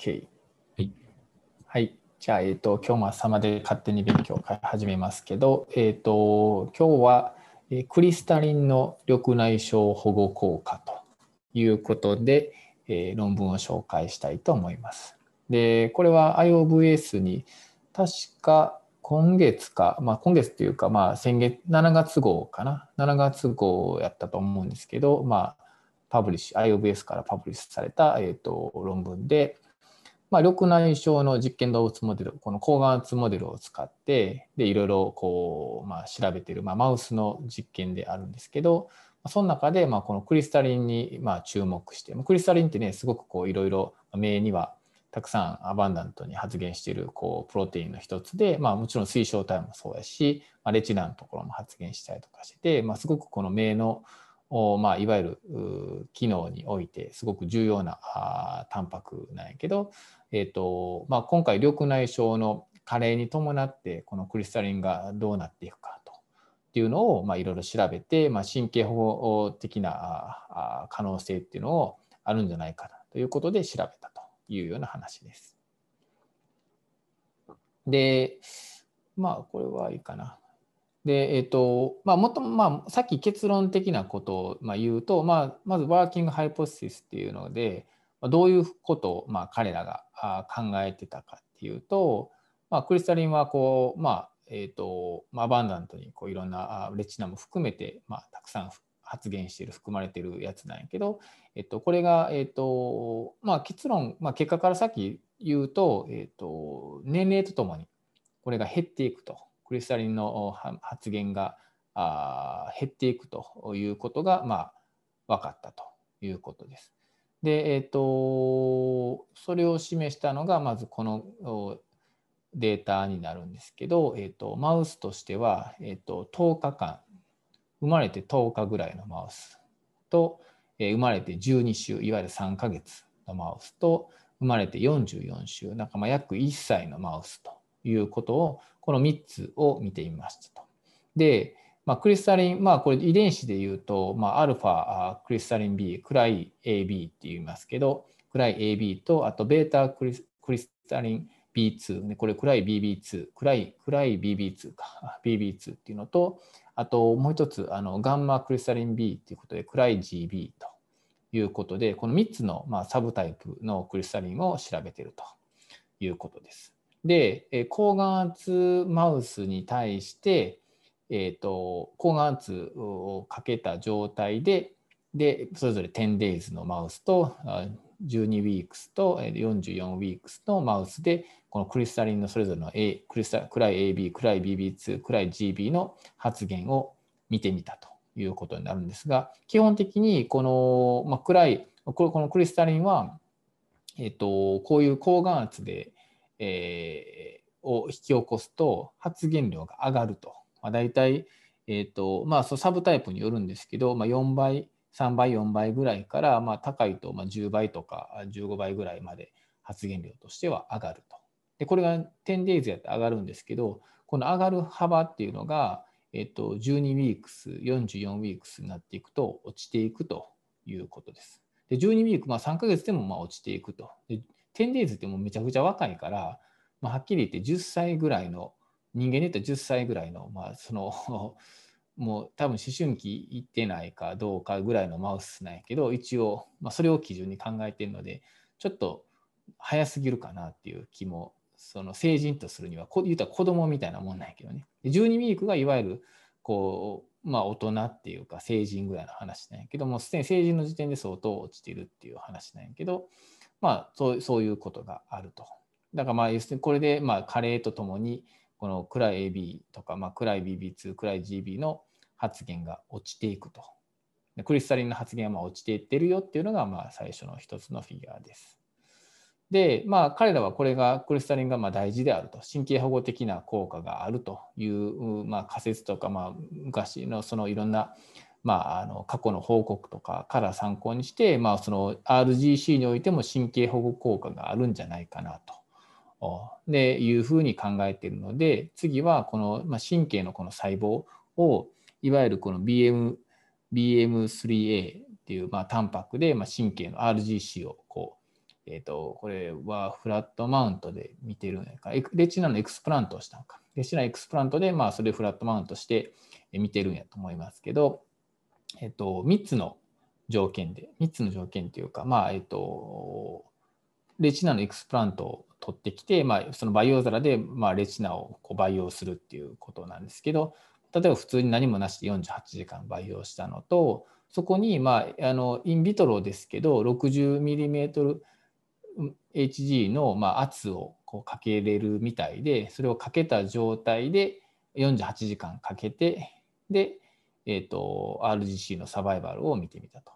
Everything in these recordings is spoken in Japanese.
OK。はい。はい。じゃあ、えっ、と、今日も朝まで勝手に勉強会始めますけど、えっ、と、今日は、えークリスタリンの緑内障保護効果ということで、えー論文を紹介したいと思います。で、これは IOVS に確か今月か、まあ今月っていうか、まあ先月、7月号かな？7月号やったと思うんですけど、まあ、パブリッシュ、IOVS からパブリッシュされた、えー、と論文で、まあ、緑内障の実験動物モデル、この抗眼圧モデルを使って、で、いろいろこう、まあ、調べている、まあ、マウスの実験であるんですけど、その中で、まあ、このクリスタリンに、まあ、注目して、クリスタリンってね、すごくこう、いろいろ、名にはたくさんアバンダントに発現している、こう、プロテインの一つで、まあ、もちろん水晶体もそうやし、まあ、レチナのところも発現したりとかして、まあ、すごくこの名の、まあ、いわゆる機能においてすごく重要なあタンパクなんやけど、えーとまあ、今回緑内障の加齢に伴ってこのクリスタリンがどうなっていくかとっていうのをまあいろいろ調べて、まあ、神経保護的なああ可能性っていうのをあるんじゃないかなということで調べたというような話です。でまあこれはいいかな。で、えっ、と、まあ、もと、まあ、さっき結論的なことをまあ言うと、まあ、まずワーキングハイポシスっていうので、どういうことをまあ彼らが考えてたかっていうと、まあ、クリスタリンはこう、まあ、えっ、と、まあ、アバンダントにこういろんなレチナも含めて、まあ、たくさん発現している、含まれてるやつなんやけど、えっと、これが、えっと、まあ、結論、まあ、結果からさっき言うと、えっと、年齢とともにこれが減っていくと。クリスタリンの発現が減っていくということが、まあ、分かったということです。で、えっ、と、それを示したのが、まずこのデータになるんですけど、えっ、と、マウスとしては、えっ、と、10日間、生まれて10日ぐらいのマウスと、生まれて12週、いわゆる3ヶ月のマウスと、生まれて44週、なんかまあ約1歳のマウスということを、この3つを見てみましたと。で、まあ、クリスタリン、まあこれ遺伝子で言うと、まあ、アルファクリスタリン B、クライ AB って言いますけど、クライ AB と、あとベータクリスタリン B2、これクライ BB2、クライ、クライ BB2 か、BB2 っていうのと、あともう一つ、あのガンマクリスタリン B っていうことで、クライ GB ということで、この3つの、まあ、サブタイプのクリスタリンを調べているということです。で、えー抗眼圧マウスに対して、えー、と抗眼圧をかけた状態で、で、それぞれ10 days のマウスと12 weeks と44 weeks のマウスで、このクリスタリンのそれぞれの A、クリスタクライ AB、クライ BB2、クライ GB の発現を見てみたということになるんですが、基本的にこの、まあ、クライ、このクリスタリンは、えっと、こういう抗眼圧で、えーを引き起こすと発現量が上がると。まあ、大体、えっとまあ、そサブタイプによるんですけど、まあ、4倍、3倍、4倍ぐらいから、まあ、高いとまあ10倍とか15倍ぐらいまで発現量としては上がると。で、これが 10days やって上がるんですけど、この上がる幅っていうのが、えっと、12 weeks、44 weeks になっていくと落ちていくということです。で、12 week、まあ、3ヶ月でもまあ落ちていくと。で、10days ってもうめちゃくちゃ若いから、まあ、はっきり言って10歳ぐらいの、人間で言ったら10歳ぐらいの、まあ、その、もう多分思春期いってないかどうかぐらいのマウスなんやけど、一応、まあ、それを基準に考えてるので、ちょっと早すぎるかなっていう気も、その成人とするには、言ったら子供みたいなもんなんやけどね。12ウィークがいわゆる、こう、まあ大人っていうか成人ぐらいの話なんやけども、すでに成人の時点で相当落ちてるっていう話なんやけど、まあそうそういうことがあると。だからまあ要するにこれでまあ加齢とともにこのクライ AB とかまあクライ BB2、クライ GB の発現が落ちていくと。クリスタリンの発現がまあ落ちていってるよっていうのがまあ最初の一つのフィギュアです。で、まあ彼らはこれがクリスタリンがまあ大事であると、神経保護的な効果があるというまあ仮説とかまあ昔のそのいろんなまあ、あの過去の報告とかから参考にして、まあ、その RGC においても神経保護効果があるんじゃないかなとでいうふうに考えているので次はこの、まあ、神経のこの細胞をいわゆるこの BM BM3A っていう、まあ、タンパクで、まあ、神経の RGC をこう、え、と、これは flat mount で見てるんやか、 retina の explant をしたのか。 retina explant で、まあ、それ flat mount して見てるんやと思いますけど、えっ、と、3つの条件で、3つの条件というか、まあ、えっ、と、 retina の explant を取ってきて、まあ、その培養皿で、まあ、 retina をこう培養するっていうことなんですけど、例えば普通に何もなしで48時間培養したのと、そこに、まあ、あの in vitro ですけど、60mm HG の、まあ、圧をこうかけれるみたいで、それをかけた状態で48時間かけて、で、えーと、RGC のサバイバルを見てみたと。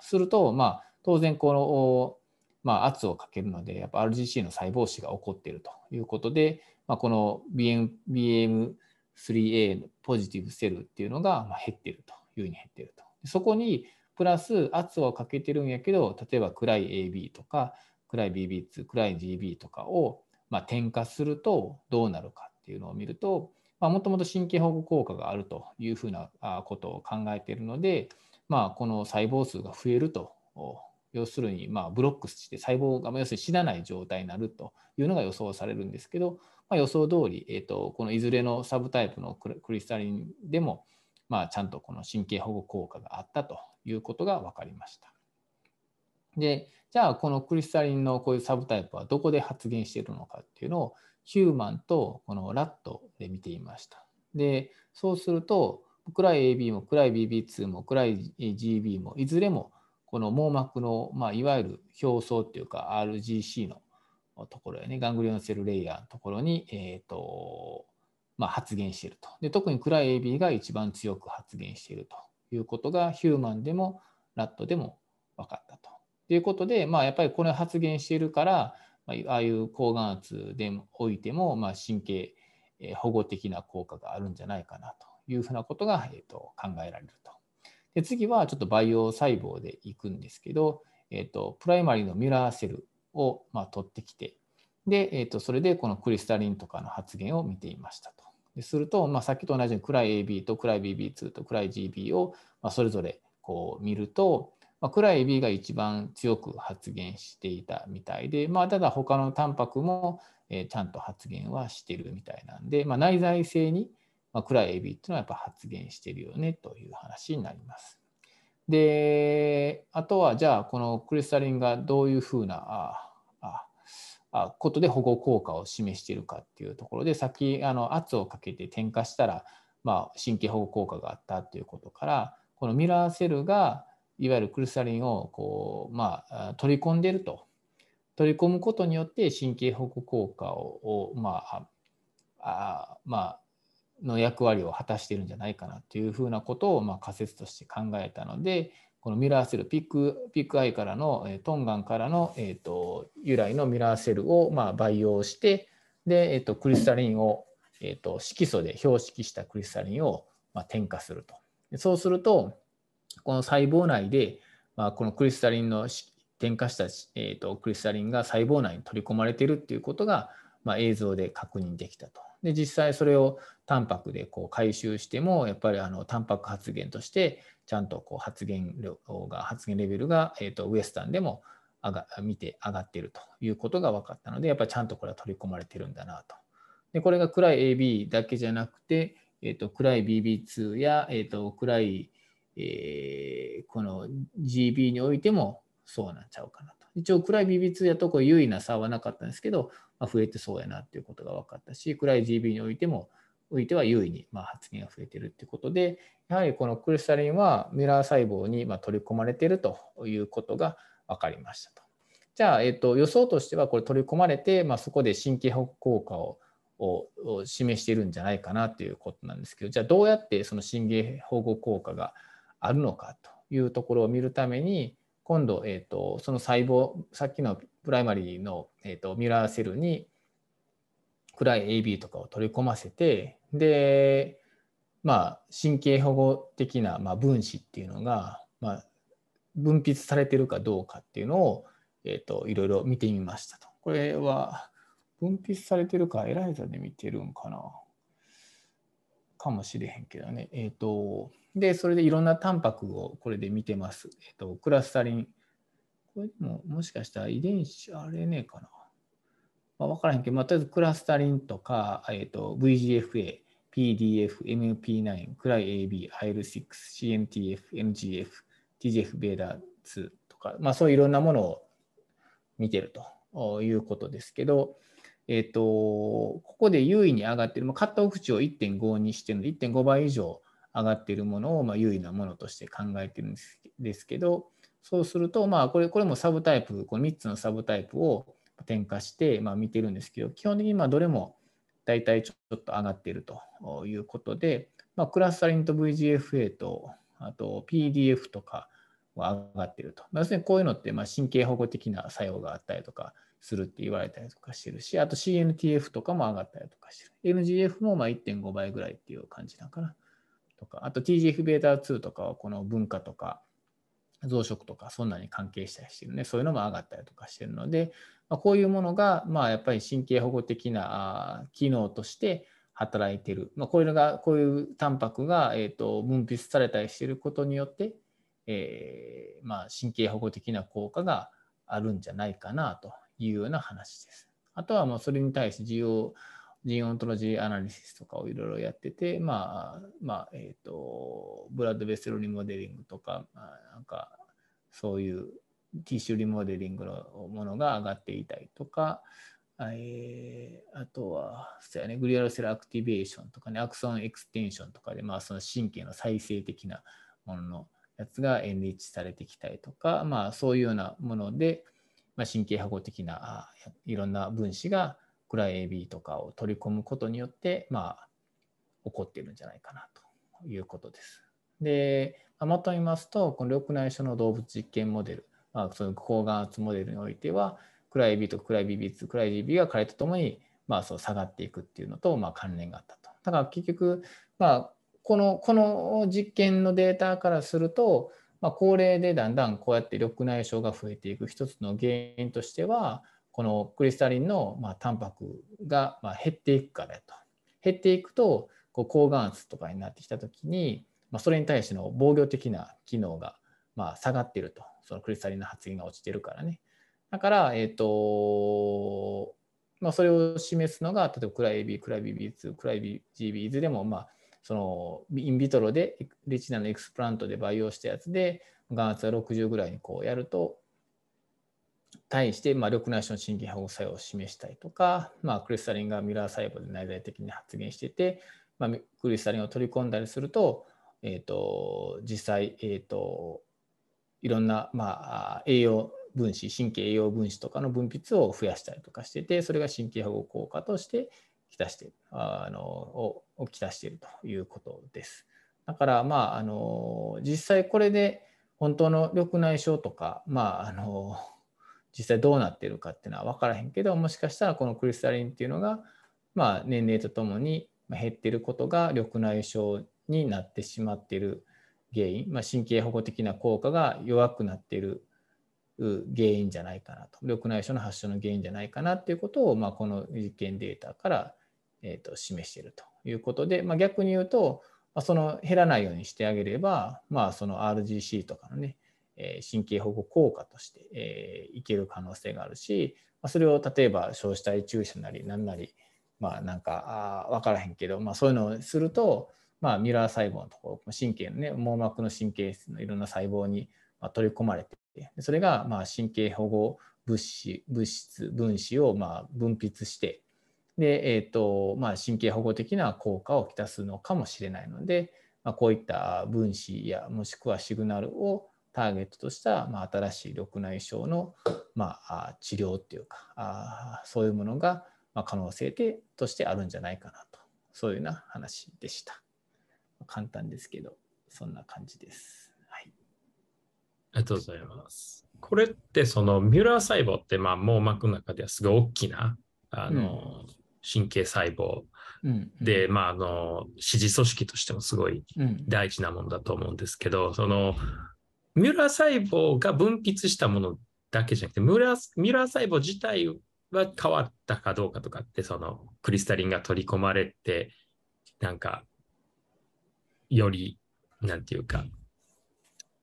すると、まあ、当然この、まあ、圧をかけるので、やっぱ RGC の細胞死が起こっているということで、まあ、この BM BM3A のポジティブセルっていうのが減っているというふうに減っていると。そこにプラス圧をかけてるんやけど、例えば暗い AB とか、暗い BB2、暗い GB とかを、まあ、添加するとどうなるかっていうのを見ると、もともと神経保護効果があるというふうなことを考えているので、まあ、この細胞数が増えると、要するにまブロックして細胞が要するに死なない状態になるというのが予想されるんですけど、まあ、予想通り、えーと、このいずれのサブタイプのクリスタリンでも、まあ、ちゃんとこの神経保護効果があったということが分かりました。で、じゃあこのクリスタリンのこういうサブタイプはどこで発現しているのかっていうのをヒューマンとこのラットで見てみました。で、そうすると暗い AB も暗い BB2 も暗い GB もいずれもこの網膜の、まあ、いわゆる表層っていうか RGC のところやね、ガングリオンセルレイヤーのところに、えーとまあ、発現しているとで。特に暗い AB が一番強く発現しているということがヒューマンでもラットでも分かったと。ということで、まあ、やっぱりこれ発現しているから、ああいう高眼圧でおいても、まあ、神経保護的な効果があるんじゃないかなというふうなことが、えー、と考えられると。で次はちょっと培養細胞でいくんですけど、えーと、プライマリのミュラーセルを、まあ、取ってきて、で、えーと、それでこのクリスタリンとかの発現を見ていましたと。ですると、まあ、さっきと同じように暗い AB と暗い BB2 と暗い GB を、まあ、それぞれこう見ると、まあ、暗い AB が一番強く発現していたみたいで、まあ、ただ他のタンパクも、えー、ちゃんと発現はしてるみたいなんで、まあ、内在性に、まあ、暗い AB っていうのはやっぱ発現してるよねという話になります。で、あとはじゃあこのクリスタリンがどういうふうなああことで保護効果を示しているかっていうところでさっきあの圧をかけて添加したら、まあ、神経保護効果があったっていうことからこの Müller cell がいわゆるクリスタリンをこう、まあ、取り込んでいると。取り込むことによって神経保護効果を、まああまあ、の役割を果たしているんじゃないかなというふうなことを、まあ、仮説として考えたのでこの Müller cell、pig、pig eye からの豚眼からの、えーと、由来の Müller cell を、まあ、培養してで、えーと、クリスタリンを、えーと、色素で標識したクリスタリンを、まあ、添加すると。そうするとこの細胞内で、まあ、このクリスタリンの添加した、えー、とクリスタリンが細胞内に取り込まれているっていうことが、まあ、映像で確認できたと。で実際それをタンパクでこう回収してもやっぱりあのタンパク発現としてちゃんとこう発現量が発現レベルが、えー、とウエスタンでも上が見て上がっているということが分かったのでやっぱりちゃんとこれは取り込まれてるんだなと。でこれが暗い AB だけじゃなくて、えー、と暗い BB2 や、えー、と暗いえー、この GB においてもそうなんちゃうかなと。一応暗い BB2 やとこう優位な差はなかったんですけど、まあ、増えてそうやなっていうことが分かったし、暗い GB においても、おいては優位にま発言が増えてるっていうことで、やはりこのクリスタリンはミラー細胞にま取り込まれてるということが分かりましたと。じゃあ、えっと、予想としてはこれ取り込まれて、まあ、そこで神経保護効果をを示しているんじゃないかなということなんですけど、じゃあどうやってその神経保護効果があるのかというところを見るために今度、えーと、その細胞さっきのプライマリーの、えーと、ミラーセルに暗い AB とかを取り込ませてでまあ神経保護的な、まあ、分子っていうのが、まあ、分泌されてるかどうかっていうのを、えーと、いろいろ見てみましたと。これは分泌されてるかエライザで見てるんかなかもしれへんけどね。えっ、ー、とで、それでいろんなタンパクをこれで見てます。えっと、クラスタリン、これももしかしたら遺伝子、あれねえかな。まあ、分からへんけど、まあ、とりあえずクラスタリンとか、えーと、VGFA、PDF、MP9、クライ AB、IL6、CNTF、NGF、TGF-β2 とか、まあ、そういういろんなものを見てるということですけど、えっ、ー、と、ここで優位に上がっている、カットオフ値を1.5にしてるので、1.5倍以上上がっているものを、まあ、優位なものとして考えてるんですけど、そうすると、まあ、これこれもサブタイプ、この3つのサブタイプを転化して、まあ、見てるんですけど、基本的にまあどれも大体ちょっと上がっているということで、まあ、クラスタリンと VGFA と、あと PDF とかは上がっていると。要するにこういうのってまあ神経保護的な作用があったりとかするって言われたりとかしてるし、あと CNTF とかも上がったりとかしてる。NGF もまあ1.5倍ぐらいっていう感じだから。とか、あと TGF-β2 とかはこの文化とか増殖とかそんなに関係したりしてるね。そういうのも上がったりとかしてるので、まあ、こういうものがまあやっぱり神経保護的な機能として働いてる。まあ、こういうのが、こういうタンパクが、えー、と分泌されたりしてることによって、えー、まあ神経保護的な効果があるんじゃないかなというような話です。あとはもうそれに対して需要 gene ontology analysis とかをいろいろやってて、まあ、まあ、えっ、ー、と、 blood vessel remodeling とか、まあ、なんか、そういう tissue remodeling のものが上がっていたりとか、えー、あとは、そうやね、 glial cell activation とかね、 axon extension とかで、まあ、その神経の再生的なもののやつがエンリッチされてきたりとか、まあ、そういうようなもので、まあ、神経保護的ないろんな分子がクラ AB とかを取り込むことによって、まあ、起こっているんじゃないかなということです。で、まとめますと、この緑内障の動物実験モデル、まあ、その抗眼圧モデルにおいては、クラ AB とクラ BB2、クラ GB が加齢とともに、まあ、そう下がっていくっていうのと、まあ、関連があったと。だから結局、まあ、このこの実験のデータからすると、まあ、高齢でだんだんこうやって緑内障が増えていく一つの原因としては、このクリスタリンのまあタンパクがまあ減っていくからと。減っていくとこう抗眼圧とかになってきた時に、まあ、それに対しての防御的な機能がまあ下がってると。そのクリスタリンの発現が落ちてるからね。だから、えっ、ー、と、まあ、それを示すのが、例えばクライビー、クライビー B2、クライビー GB いずれも、まあ、その in vitro で retina の explant で培養したやつで眼圧が60ぐらいにこうやると対して、まあ、緑内障の神経保護作用を示したりとか、まあ、クリスタリンが Müller 細胞で内在的に発現してて、まあ、クリスタリンを取り込んだりすると,、えーと、実際、えーと、いろんな、まあ、栄養分子神経栄養分子とかの分泌を増やしたりとかしててそれが神経保護効果としてきたしてあのをきたしているということです。だからまああの実際これで本当の緑内障とかまああの実際どうなってるかっていうのは分からへんけどもしかしたらこのクリスタリンっていうのが、まあ、年齢とともに減ってることが緑内障になってしまっている原因、まあ、神経保護的な効果が弱くなっている原因じゃないかなと。緑内障の発症の原因じゃないかなっていうことを、まあ、この実験データから、えー、と示しているということで、まあ、逆に言うと、まあ、その減らないようにしてあげれば、まあ、その RGC とかのねえ神経保護効果として、えいける可能性があるし、まあそれを例えば少子体注射なり何なりまあなんかあ分からへんけど、まあ、そういうのをすると、まあ、ミラー細胞のところ神経のね網膜の神経質のいろんな細胞に取り込まれてそれがまあ神経保護物質物質分子をまあ分泌してで、えーとまあ、神経保護的な効果をきたすのかもしれないので、まあ、こういった分子やもしくはシグナルをターゲットとした、まあ、新しい緑内障の、まあ、治療っていうかあそういうものが、まあ、可能性でとしてあるんじゃないかなとそういうような話でした。簡単ですけどそんな感じです。はい、ありがとうございます。これってそのミュラー細胞ってまあ網膜の中ではすごい大きなあの、うん、神経細胞で、うん、まああの支持組織としてもすごい大事なものだと思うんですけど、そのミュラー細胞が分泌したものだけじゃなくて、ミュラーミュラー細胞自体は変わったかどうかとかって、そのクリスタリンが取り込まれて、なんか、より、なんていうか、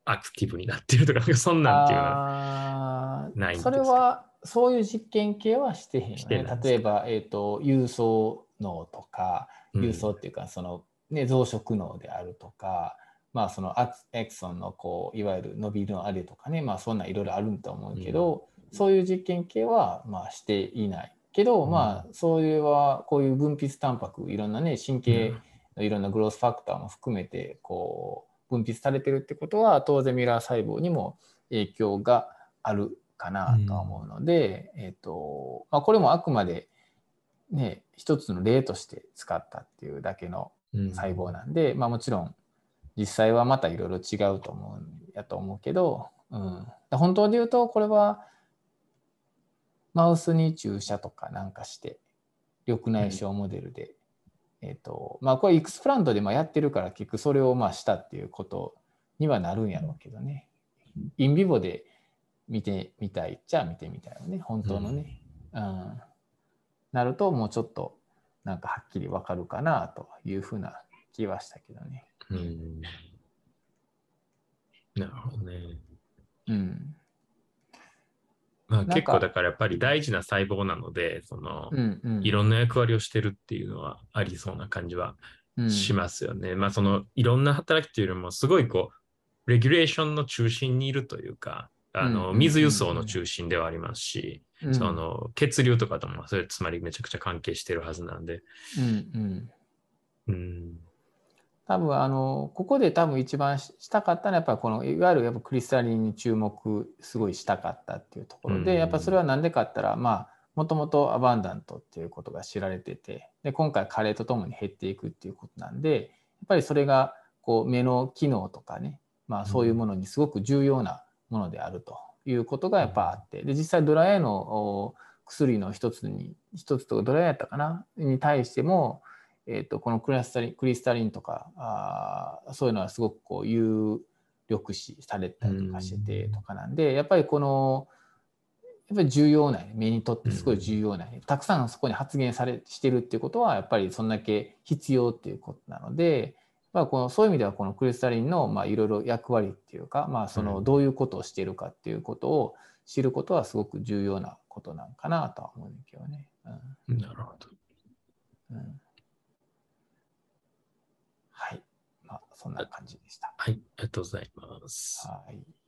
アクティブになってるとか、そんなんっていうのは。ないんですそれは、そういう実験系はしてへんよね。例えば、えっ、と、郵送脳とか、うん。郵送っていうか、その、ね、増殖脳であるとか、まあ、そのアクエクソンのこういわゆる伸びのあれとかね、まあ、そんなんいろいろあると思うけど、そういう実験系はまあしていないけど、うん。まあそれはこういう分泌タンパクいろんなね神経のいろんなグロースファクターも含めてこう分泌されてるってことは当然ミラー細胞にも影響があるかなとは思うので、えっ、とまあ、これもあくまでね一つの例として使ったっていうだけのうん。細胞なんで、まあもちろん実際はまたいろいろ違うと思うんやと思うけど、うん、本当で言うとこれはマウスに注射とかなんかして緑内障モデルで、えっ、とまあこれ X プラントでまあやってるから結局それをまあしたっていうことにはなるんやろうけどねインビボで見てみたいっちゃ見てみたいよね本当のね、うんなるともうちょっとなんかはっきりわかるかなというふうな気はしたけどね。うんなるほどね。うん。まあ、結構だからやっぱり大事な細胞なので、その、うんうん。いろんな役割をしてるっていうのはありそうな感じはうんしますよね。まあそのいろんな働きっていうよりもすごいこう、レギュレーションの中心にいるというか、あうんうんうんの水輸送の中心ではありますし、うんその血流とかともそれつまりめちゃくちゃ関係してるはずなんで、うんうん。うん、多分あのここで多分一番ししたかったのはやっぱりこのいわゆるやっぱクリスタリンに注目すごいしたかったっていうところで、うん。やっぱそれは何でかったらまあもともとアバンダントっていうことが知られててで今回加齢とともに減っていくっていうことなんでやっぱりそれがこう目の機能とかね、まあ、そういうものにすごく重要なものであるということがやっぱあってで実際ドライアイのお薬の一つに一つとかドライアイやったかな？に対してもえー、とこのクラスタリンクリスタリンとかあーそういうのはすごくこう有力視されたりとかしててとかなんで、やっぱりこのやっぱり重要な目にとってすごい重要な、たくさんそこに発言されしてるっていうことはやっぱりそんだけ必要っていうことなので、まあ、このそういう意味ではこのクリスタリンのまあいろいろ役割っていうか、まあ、そうのん。どういうことをしているかっていうことを知ることはすごく重要なことなんかなとは思うんだけどね。うん。なるほど。うんはい。まあ、そんな感じでした。はい、ありがとうございます。はい。